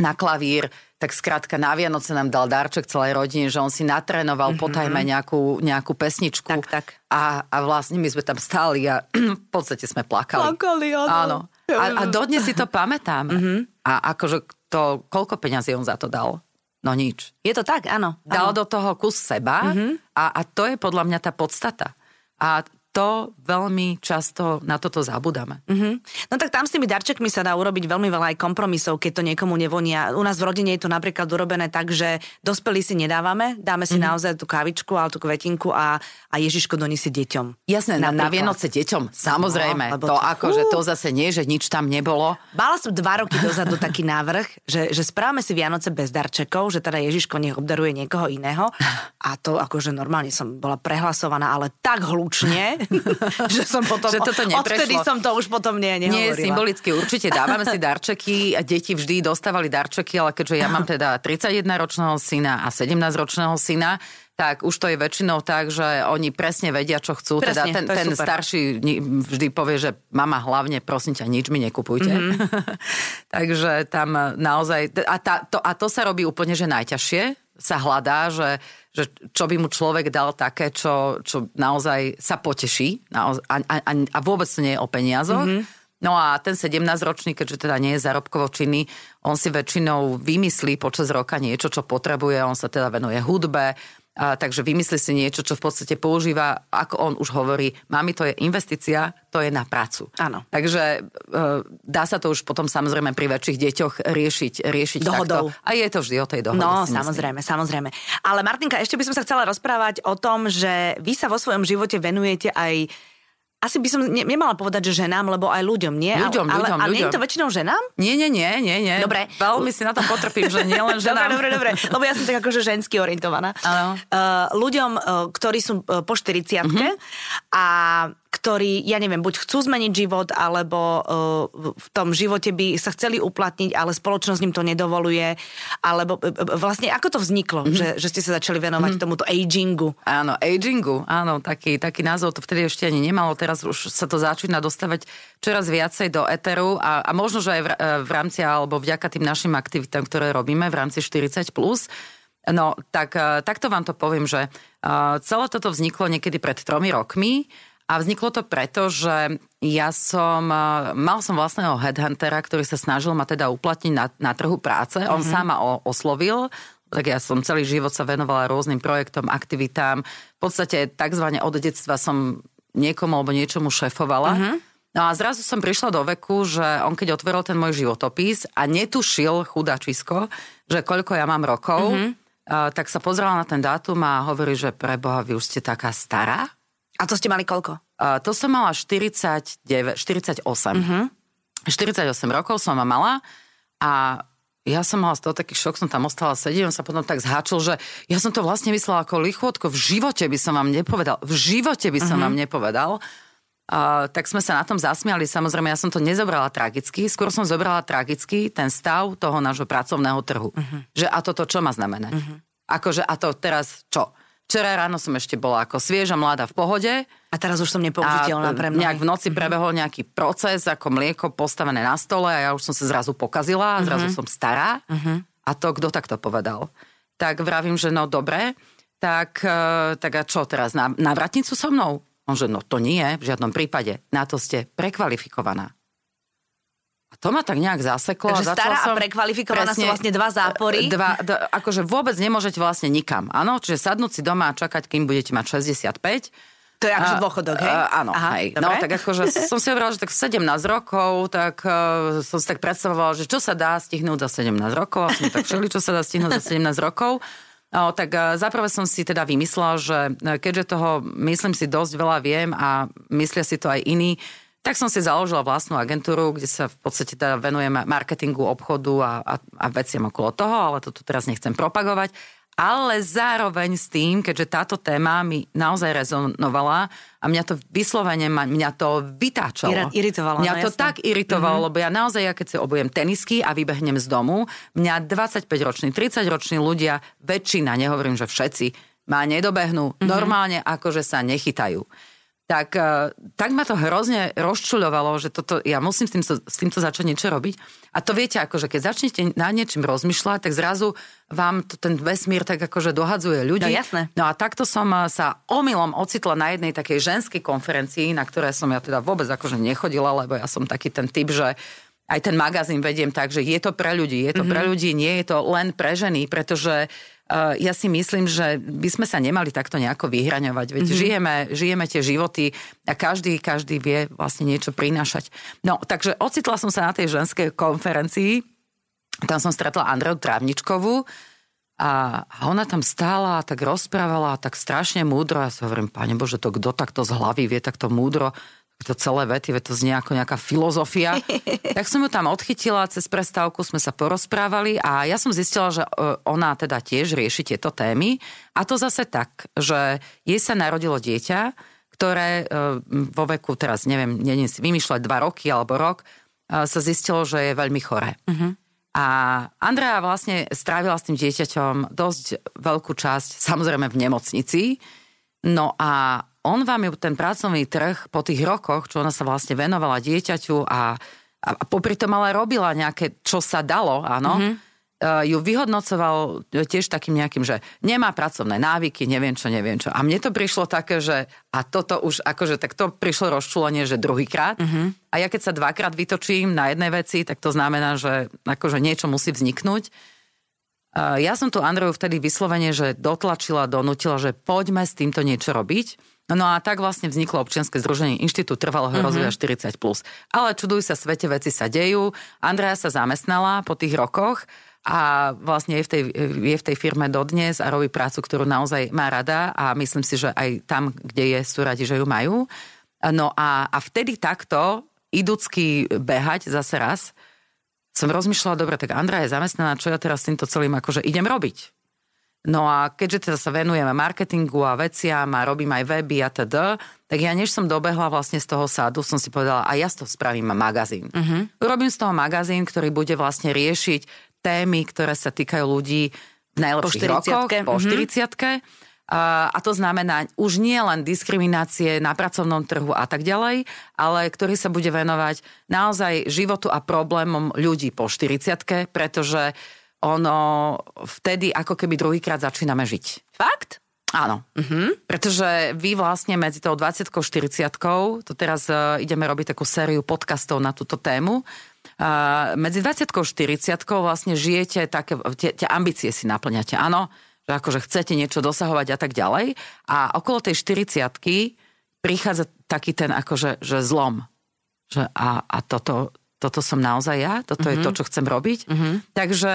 na klavír, tak skrátka na Vianoce nám dal darček celej rodine, že on si natrénoval mm-hmm. potajme nejakú, nejakú pesničku. Tak, tak. A, a vlastne my sme tam stáli a v podstate sme plakali. Plakali, áno. áno. A, a dodnes si to pamätám. Mm-hmm. A akože to, koľko peňazí on za to dal? No nič. Je to tak, áno. Dal áno. do toho kus seba mm-hmm. a, a to je podľa mňa tá podstata. A to veľmi často na toto zabudáme. Mm-hmm. No tak tam s tými darčekmi sa dá urobiť veľmi veľa aj kompromisov, keď to niekomu nevonia. U nás v rodine je to napríklad urobené tak, že dospelí si nedávame, dáme si mm-hmm. naozaj tú kávičku alebo tú kvetinku a, a Ježiško donesie deťom. Jasné, na, na Vianoce deťom, samozrejme. No, to, to ako, že to zase nie, že nič tam nebolo. Bala som dva roky dozadu taký návrh, že, že správame si Vianoce bez darčekov, že teda Ježiško nech obdaruje niekoho iného. A to akože normálne som bola prehlasovaná, ale tak hlučne, že som potom... že toto odtedy som to už potom nie, nehovorila. Nie, symbolicky určite dávame si darčeky a deti vždy dostávali darčeky, ale keďže ja mám teda 31-ročného syna a 17-ročného syna, tak už to je väčšinou tak, že oni presne vedia, čo chcú. Presne, teda ten, ten starší vždy povie, že mama hlavne, prosím ťa, nič mi nekupujte. Mm-hmm. Takže tam naozaj... A, tá, to, a to sa robí úplne, že najťažšie sa hľadá, že, že čo by mu človek dal také, čo, čo naozaj sa poteší naozaj, a, a, a vôbec to nie je o peniazoch. Mm-hmm. No a ten 17-ročný, keďže teda nie je zárobkovo činný, on si väčšinou vymyslí počas roka niečo, čo potrebuje, on sa teda venuje hudbe, a, takže vymyslí si niečo, čo v podstate používa, ako on už hovorí, mami, to je investícia, to je na prácu. Áno. Takže e, dá sa to už potom samozrejme pri väčších deťoch riešiť, riešiť Dohodou. takto. A je to vždy o tej dohode. No, samozrejme, samozrejme. Ale Martinka, ešte by som sa chcela rozprávať o tom, že vy sa vo svojom živote venujete aj asi by som ne, nemala povedať, že ženám, lebo aj ľuďom, nie? Ľuďom, ale, ľuďom, ale, ľuďom. nie je to väčšinou ženám? Nie, nie, nie, nie, nie. Dobre. Veľmi si na to potrpím, že nie len ženám. dobre, dobre, dobre, lebo ja som tak akože žensky orientovaná. Uh, ľuďom, uh, ktorí sú uh, po 40 uh-huh. a ktorí, ja neviem, buď chcú zmeniť život, alebo uh, v tom živote by sa chceli uplatniť, ale spoločnosť im to nedovoluje, alebo uh, vlastne ako to vzniklo, mm-hmm. že, že ste sa začali venovať mm-hmm. tomuto agingu? Áno, agingu, áno, taký, taký názov to vtedy ešte ani nemalo, teraz už sa to začína dostávať čoraz viacej do eteru a, a možno, že aj v, v rámci alebo vďaka tým našim aktivitám, ktoré robíme v rámci 40+, plus, No, tak, takto vám to poviem, že celé toto vzniklo niekedy pred tromi rokmi a vzniklo to preto, že ja som, e, mal som vlastného headhuntera, ktorý sa snažil ma teda uplatniť na, na trhu práce. On mm-hmm. sám ma oslovil, tak ja som celý život sa venovala rôznym projektom, aktivitám. V podstate takzvané od detstva som niekomu alebo niečomu šefovala. Mm-hmm. No a zrazu som prišla do veku, že on keď otvoril ten môj životopis a netušil chudačisko, že koľko ja mám rokov, mm-hmm. uh, tak sa pozrela na ten dátum a hovorí, že preboha, vy už ste taká stará. A to ste mali koľko? Uh, to som mala 49, 48. Uh-huh. 48 rokov som ma mala a ja som mala z toho taký šok, som tam ostala sedieť, on sa potom tak zháčil, že ja som to vlastne myslela ako lichotko, v živote by som vám nepovedal, v živote by som uh-huh. vám nepovedal. Uh, tak sme sa na tom zasmiali, samozrejme ja som to nezobrala tragicky, skôr som zobrala tragicky ten stav toho nášho pracovného trhu. Uh-huh. Že a toto čo má znamenať? Uh-huh. Akože a to teraz čo? Včera ráno som ešte bola ako svieža, mladá v pohode. A teraz už som nepoužiteľná pre mňa. Nejak v noci prebehol nejaký proces, ako mlieko postavené na stole a ja už som sa zrazu pokazila a zrazu mm-hmm. som stará. Mm-hmm. A to kto takto povedal? Tak vravím, že no dobre, tak, e, tak a čo teraz, na, na vratnicu so mnou? On že no to nie, v žiadnom prípade. Na to ste prekvalifikovaná. To ma tak nejak zaseklo. Takže stará som, a prekvalifikovaná presne, sú vlastne dva zápory. Dva, d- akože vôbec nemôžete vlastne nikam. Áno, čiže sadnúť si doma a čakať, kým budete mať 65. To je akože dôchodok, hej? Uh, áno, Aha, hej. No, dobre. No, tak akože som si hovorila, že tak 17 rokov, tak uh, som si tak predstavovala, že čo sa dá stihnúť za 17 rokov. A som tak všeli, čo sa dá stihnúť za 17 rokov. No, tak zaprvé som si teda vymyslela, že keďže toho, myslím si, dosť veľa viem a myslia si to aj iní, tak som si založila vlastnú agentúru, kde sa v podstate teda venujem marketingu, obchodu a, a, a veciam okolo toho, ale to tu teraz nechcem propagovať. Ale zároveň s tým, keďže táto téma mi naozaj rezonovala a mňa to vyslovene, mňa to vytáčalo. Iritovalo. Mňa no, to jasné. tak iritovalo, mm-hmm. lebo ja naozaj, ja keď si obujem tenisky a vybehnem z domu, mňa 25-roční, 30-roční ľudia, väčšina, nehovorím, že všetci, ma nedobehnú, mm-hmm. normálne akože sa nechytajú tak, e, tak ma to hrozne rozčuľovalo, že toto, ja musím s týmto, s týmto začať niečo robiť. A to viete, akože keď začnete na niečím rozmýšľať, tak zrazu vám to, ten vesmír tak akože dohadzuje ľudí. No jasné. No a takto som e, sa omylom ocitla na jednej takej ženskej konferencii, na ktoré som ja teda vôbec akože nechodila, lebo ja som taký ten typ, že aj ten magazín vediem tak, že je to pre ľudí, je to mm-hmm. pre ľudí, nie je to len pre ženy, pretože Uh, ja si myslím, že by sme sa nemali takto nejako vyhraňovať, veď mm-hmm. žijeme, žijeme tie životy a každý, každý vie vlastne niečo prinášať. No, takže ocitla som sa na tej ženskej konferencii, tam som stretla Andreu Trávničkovú a ona tam stála a tak rozprávala tak strašne múdro. Ja si hovorím, Pane Bože, to kto takto z hlavy vie takto múdro to celé vety, to znie ako nejaká filozofia. tak som ju tam odchytila, cez prestávku sme sa porozprávali a ja som zistila, že e, ona teda tiež rieši tieto témy. A to zase tak, že jej sa narodilo dieťa, ktoré e, vo veku, teraz neviem, neviem si vymýšľať dva roky alebo rok, e, sa zistilo, že je veľmi choré. Uh-huh. A Andrea vlastne strávila s tým dieťaťom dosť veľkú časť, samozrejme v nemocnici. No a on vám ju ten pracovný trh po tých rokoch, čo ona sa vlastne venovala dieťaťu a, a popri tom ale robila nejaké, čo sa dalo, áno, mm-hmm. Uh, ju vyhodnocoval tiež takým nejakým, že nemá pracovné návyky, neviem čo, neviem čo. A mne to prišlo také, že a toto už, akože tak to prišlo rozčulenie, že druhýkrát. Uh-huh. A ja keď sa dvakrát vytočím na jednej veci, tak to znamená, že akože niečo musí vzniknúť. Uh, ja som tu Andreju vtedy vyslovene, že dotlačila, donutila, že poďme s týmto niečo robiť. No a tak vlastne vzniklo občianske združenie Inštitút trvalého uh-huh. rozvoja 40+. Ale čuduj sa, svete veci sa dejú. Andrea sa zamestnala po tých rokoch a vlastne je v tej, je v tej firme dodnes a robí prácu, ktorú naozaj má rada a myslím si, že aj tam, kde je, sú radi, že ju majú. No a, a vtedy takto, idúcky behať zase raz, som rozmýšľala, dobre, tak Andrea je zamestnaná, čo ja teraz s týmto celým akože idem robiť? No a keďže teda sa venujeme marketingu a veciam a robím aj weby a teda, tak ja než som dobehla vlastne z toho sádu, som si povedala, a ja z toho spravím magazín. Uh-huh. Urobím z toho magazín, ktorý bude vlastne riešiť témy, ktoré sa týkajú ľudí v najlepších po rokoch, po uh-huh. 40 a to znamená už nie len diskriminácie na pracovnom trhu a tak ďalej, ale ktorý sa bude venovať naozaj životu a problémom ľudí po 40 pretože ono vtedy ako keby druhýkrát začíname žiť. Fakt? Áno. Uh-huh. Pretože vy vlastne medzi tou 20 40 to teraz uh, ideme robiť takú sériu podcastov na túto tému, uh, medzi 20 40 vlastne žijete také, tie, tie ambície si naplňate, áno, že akože chcete niečo dosahovať a tak ďalej. A okolo tej 40 prichádza taký ten akože že zlom. Že a, a toto, toto som naozaj ja, toto mm-hmm. je to, mhm. čo chcem robiť. Mm-hmm. Takže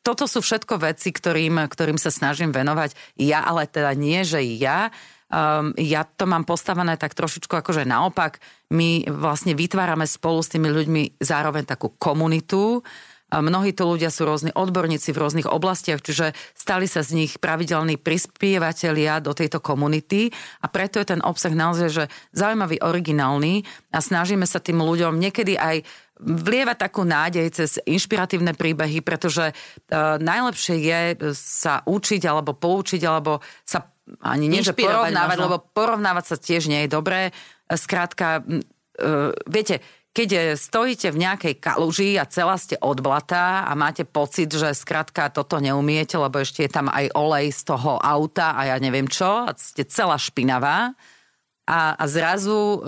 toto sú všetko veci, ktorým, ktorým sa snažím venovať. Ja, ale teda nie, že ja. Um, ja to mám postavené tak trošičku akože naopak. My vlastne vytvárame spolu s tými ľuďmi zároveň takú komunitu, Mnohí to ľudia sú rôzni odborníci v rôznych oblastiach, čiže stali sa z nich pravidelní prispievateľia do tejto komunity a preto je ten obsah naozaj že zaujímavý, originálny a snažíme sa tým ľuďom niekedy aj vlievať takú nádej cez inšpiratívne príbehy, pretože uh, najlepšie je sa učiť alebo poučiť, alebo sa ani nie, že porovnávať, možno. lebo porovnávať sa tiež nie je dobré. Skrátka, uh, viete, keď stojíte v nejakej kaluži a celá ste od blata a máte pocit, že skrátka toto neumiete, lebo ešte je tam aj olej z toho auta a ja neviem čo, a ste celá špinavá, a, a zrazu uh,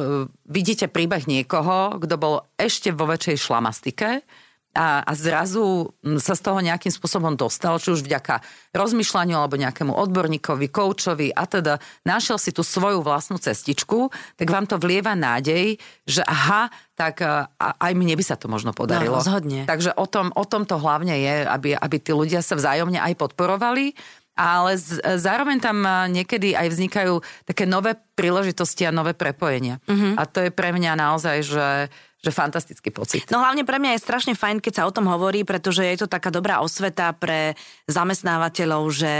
vidíte príbeh niekoho, kto bol ešte vo väčšej šlamastike a, a zrazu sa z toho nejakým spôsobom dostal, či už vďaka rozmýšľaniu alebo nejakému odborníkovi, koučovi a teda našiel si tú svoju vlastnú cestičku, tak vám to vlieva nádej, že aha, tak a, aj mne by sa to možno podarilo. No, rozhodne. Takže o tom, o tom to hlavne je, aby, aby tí ľudia sa vzájomne aj podporovali ale z, zároveň tam niekedy aj vznikajú také nové príležitosti a nové prepojenia. Uh-huh. A to je pre mňa naozaj, že, že fantastický pocit. No hlavne pre mňa je strašne fajn, keď sa o tom hovorí, pretože je to taká dobrá osveta pre zamestnávateľov, že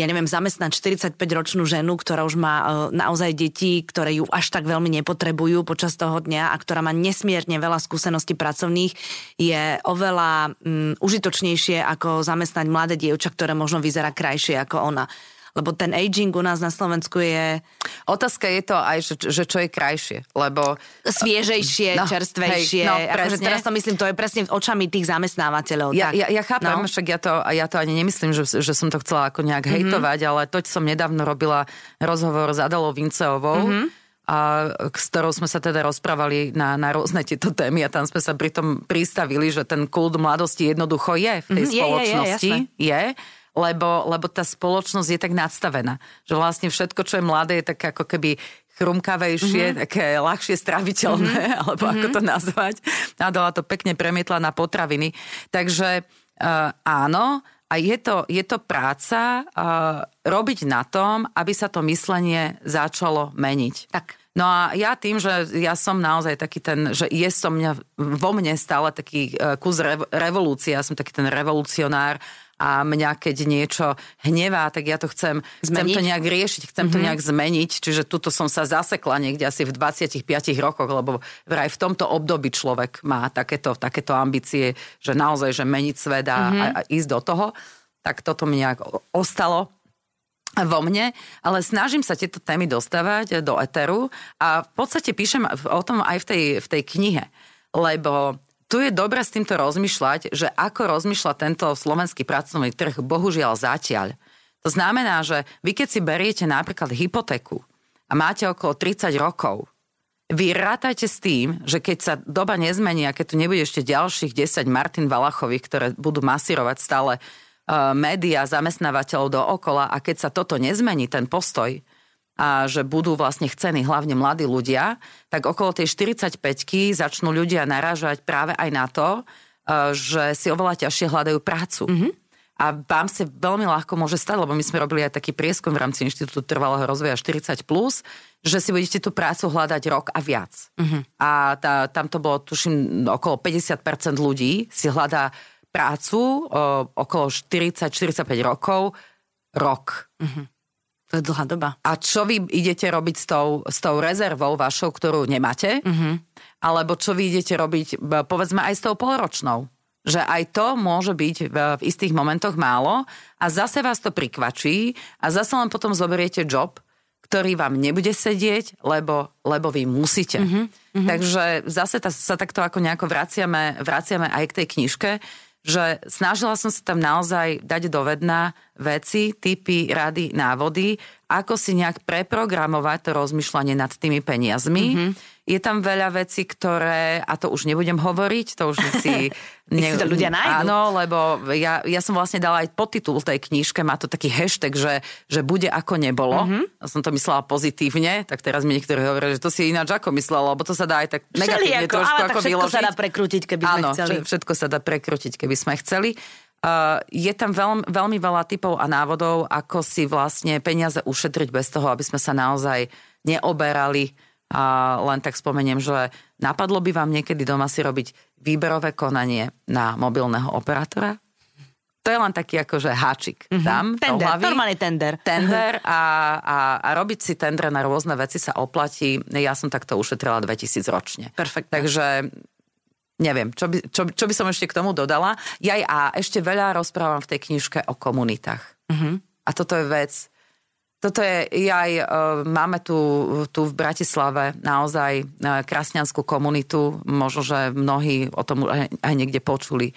ja neviem, zamestnať 45-ročnú ženu, ktorá už má uh, naozaj deti, ktoré ju až tak veľmi nepotrebujú počas toho dňa a ktorá má nesmierne veľa skúseností pracovných, je oveľa um, užitočnejšie ako zamestnať mladé dievča, ktoré možno vyzerá krajšie ako ona lebo ten aging u nás na Slovensku je... Otázka je to aj, že, že čo je krajšie, lebo... Sviežejšie, no, čerstvejšie. Hej, no, akože teraz to myslím, to je presne očami tých zamestnávateľov. Ja, ja, ja chápem, no. však ja to, ja to ani nemyslím, že, že som to chcela ako nejak mm-hmm. hejtovať, ale to som nedávno robila rozhovor s Adalou Vinceovou, mm-hmm a s ktorou sme sa teda rozprávali na, na rôzne tieto témy a tam sme sa pritom pristavili, že ten kult mladosti jednoducho je v tej mm, spoločnosti. Je, je, je, je lebo, lebo tá spoločnosť je tak nadstavená, že vlastne všetko, čo je mladé, je tak ako keby chrumkavejšie, mm-hmm. také ľahšie straviteľné, mm-hmm. alebo ako mm-hmm. to nazvať. Nadala to pekne premietla na potraviny. Takže uh, áno, a je to, je to práca uh, robiť na tom, aby sa to myslenie začalo meniť. Tak. No a ja tým, že ja som naozaj taký ten, že je som mňa, vo mne stále taký uh, kus rev, revolúcie, ja som taký ten revolucionár a mňa keď niečo hnevá, tak ja to chcem, chcem to nejak riešiť, chcem mm-hmm. to mhm. nejak zmeniť, čiže tuto som sa zasekla niekde asi v 25 rokoch, lebo vraj v tomto období človek má takéto, takéto ambície, že naozaj, že meniť svet a, mm-hmm. a, a ísť do toho. Tak toto mi nejak ostalo vo mne, ale snažím sa tieto témy dostávať do eteru a v podstate píšem o tom aj v tej, v tej knihe, lebo tu je dobre s týmto rozmýšľať, že ako rozmýšľa tento slovenský pracovný trh, bohužiaľ zatiaľ. To znamená, že vy keď si beriete napríklad hypotéku a máte okolo 30 rokov, vy rátajte s tým, že keď sa doba nezmení a keď tu nebude ešte ďalších 10 Martin Valachových, ktoré budú masírovať stále uh, média, zamestnávateľov dookola a keď sa toto nezmení, ten postoj, a že budú vlastne chcení hlavne mladí ľudia, tak okolo tej 45-ky začnú ľudia narážať práve aj na to, e, že si oveľa ťažšie hľadajú prácu. Mm-hmm. A vám sa veľmi ľahko môže stať, lebo my sme robili aj taký prieskum v rámci Inštitútu trvalého rozvoja 40+, plus, že si budete tú prácu hľadať rok a viac. Uh-huh. A tá, tam to bolo, tuším, okolo 50% ľudí si hľadá prácu o, okolo 40-45 rokov rok. Uh-huh. To je dlhá doba. A čo vy idete robiť s tou, s tou rezervou vašou, ktorú nemáte? Mm-hmm. Alebo čo vy idete robiť, povedzme, aj s tou polročnou? Že aj to môže byť v, v istých momentoch málo a zase vás to prikvačí a zase len potom zoberiete job, ktorý vám nebude sedieť, lebo, lebo vy musíte. Mm-hmm. Takže zase ta, sa takto ako nejako vraciame, vraciame aj k tej knižke, že snažila som sa tam naozaj dať do vedna veci, typy, rady, návody, ako si nejak preprogramovať to rozmýšľanie nad tými peniazmi. Mm-hmm. Je tam veľa vecí, ktoré, a to už nebudem hovoriť, to už si... ne, to ľudia nájdu. Áno, lebo ja, ja som vlastne dala aj podtitul tej knižke, má to taký hashtag, že, že bude ako nebolo. Mm-hmm. Som to myslela pozitívne, tak teraz mi niektorí hovoria, že to si ináč ako myslela, lebo to sa dá aj tak negatívne ako, trošku ale ako tak všetko vyložiť. sa dá prekrútiť, keby Áno, sme chceli. všetko sa dá prekrútiť, keby sme chceli. Uh, je tam veľmi, veľmi veľa typov a návodov, ako si vlastne peniaze ušetriť bez toho, aby sme sa naozaj neoberali. A len tak spomeniem, že napadlo by vám niekedy doma si robiť výberové konanie na mobilného operátora? To je len taký akože háčik mm-hmm. tam. Tender, hlavy. normálny tender. Tender a, a, a robiť si tendre na rôzne veci sa oplatí. Ja som takto ušetrila 2000 ročne. Perfekt. Takže neviem, čo by, čo, čo by som ešte k tomu dodala. Ja a ešte veľa rozprávam v tej knižke o komunitách. Mm-hmm. A toto je vec, toto je, aj uh, máme tu, tu v Bratislave naozaj uh, krasňanskú komunitu, možno, že mnohí o tom aj, aj niekde počuli.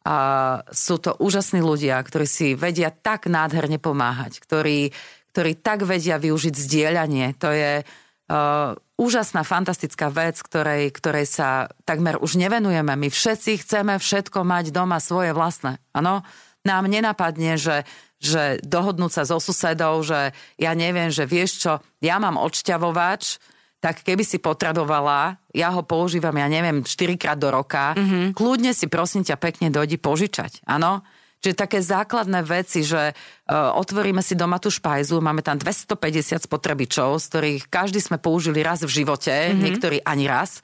Uh, sú to úžasní ľudia, ktorí si vedia tak nádherne pomáhať, ktorí, ktorí tak vedia využiť zdieľanie. To je uh, úžasná, fantastická vec, ktorej, ktorej sa takmer už nevenujeme. My všetci chceme všetko mať doma svoje vlastné. Áno? Nám nenapadne, že, že dohodnúť sa so susedou, že ja neviem, že vieš čo, ja mám odšťavovač, tak keby si potrebovala, ja ho používam, ja neviem, 4 krát do roka, mm-hmm. kľudne si prosím ťa pekne dojdi požičať. Áno? Čiže také základné veci, že uh, otvoríme si doma tú špajzu, máme tam 250 spotrebičov, z ktorých každý sme použili raz v živote, mm-hmm. niektorí ani raz.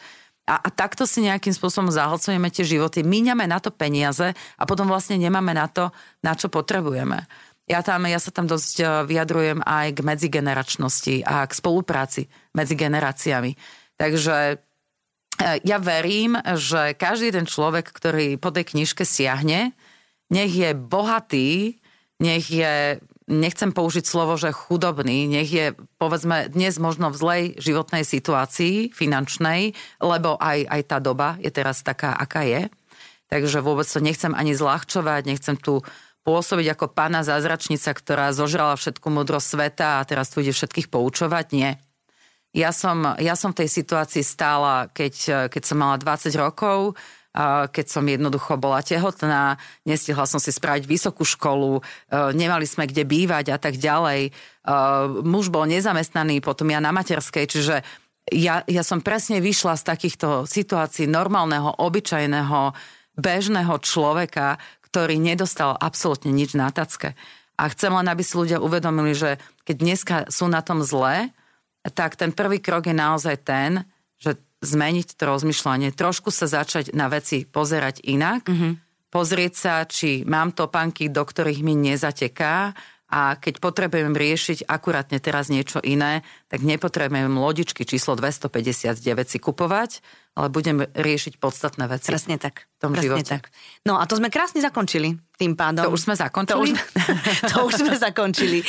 A, a takto si nejakým spôsobom zahlcujeme tie životy, míňame na to peniaze a potom vlastne nemáme na to, na čo potrebujeme. Ja, tam, ja sa tam dosť e, vyjadrujem aj k medzigeneračnosti a k spolupráci medzi generáciami. Takže e, ja verím, že každý ten človek, ktorý po tej knižke siahne, nech je bohatý, nech je, nechcem použiť slovo, že chudobný, nech je, povedzme, dnes možno v zlej životnej situácii finančnej, lebo aj, aj tá doba je teraz taká, aká je. Takže vôbec to nechcem ani zľahčovať, nechcem tu pôsobiť ako pána zázračnica, ktorá zožrala všetku múdrosť sveta a teraz tu ide všetkých poučovať. Nie. Ja som, ja som v tej situácii stála, keď, keď som mala 20 rokov, keď som jednoducho bola tehotná, nestihla som si spraviť vysokú školu, nemali sme kde bývať a tak ďalej. Muž bol nezamestnaný, potom ja na materskej, čiže ja, ja som presne vyšla z takýchto situácií normálneho, obyčajného, bežného človeka, ktorý nedostal absolútne nič na tacke. A chcem len, aby si ľudia uvedomili, že keď dneska sú na tom zlé, tak ten prvý krok je naozaj ten, že zmeniť to rozmýšľanie, trošku sa začať na veci pozerať inak, mm-hmm. pozrieť sa, či mám topánky, do ktorých mi nezateká a keď potrebujem riešiť akurátne teraz niečo iné, tak nepotrebujem lodičky číslo 259 si kupovať, ale budem riešiť podstatné veci. Presne tak. V tom Presne živote. tak. No a to sme krásne zakončili tým pádom. To už sme zakončili? To už, to už sme zakončili.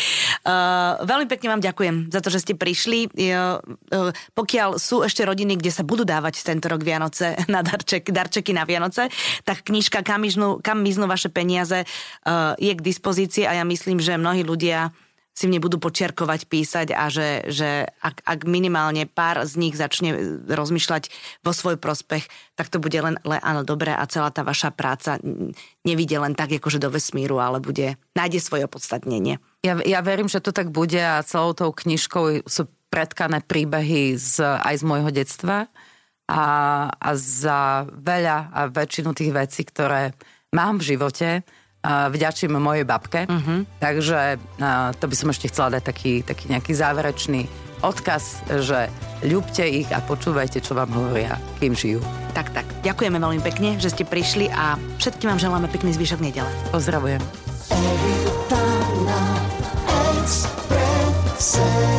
Uh, veľmi pekne vám ďakujem za to, že ste prišli. Uh, uh, pokiaľ sú ešte rodiny, kde sa budú dávať tento rok Vianoce na darček, darčeky na Vianoce, tak knižka Kam, miznú, kam miznú vaše peniaze uh, je k dispozícii a ja myslím, že mnohí ľudia si mne budú počiarkovať, písať a že, že ak, ak minimálne pár z nich začne rozmýšľať vo svoj prospech, tak to bude len, len áno, dobré a celá tá vaša práca nevidie len tak, akože do vesmíru, ale bude, nájde svoje opodstatnenie. Ja, ja verím, že to tak bude a celou tou knižkou sú predkané príbehy z, aj z môjho detstva a, a za veľa a väčšinu tých vecí, ktoré mám v živote, vďačím mojej babke. Uh-huh. Takže to by som ešte chcela dať taký, taký nejaký záverečný odkaz, že ľúbte ich a počúvajte, čo vám hovoria, kým žijú. Tak, tak. Ďakujeme veľmi pekne, že ste prišli a všetkým vám želáme pekný zvyšok nedele. Pozdravujem. Every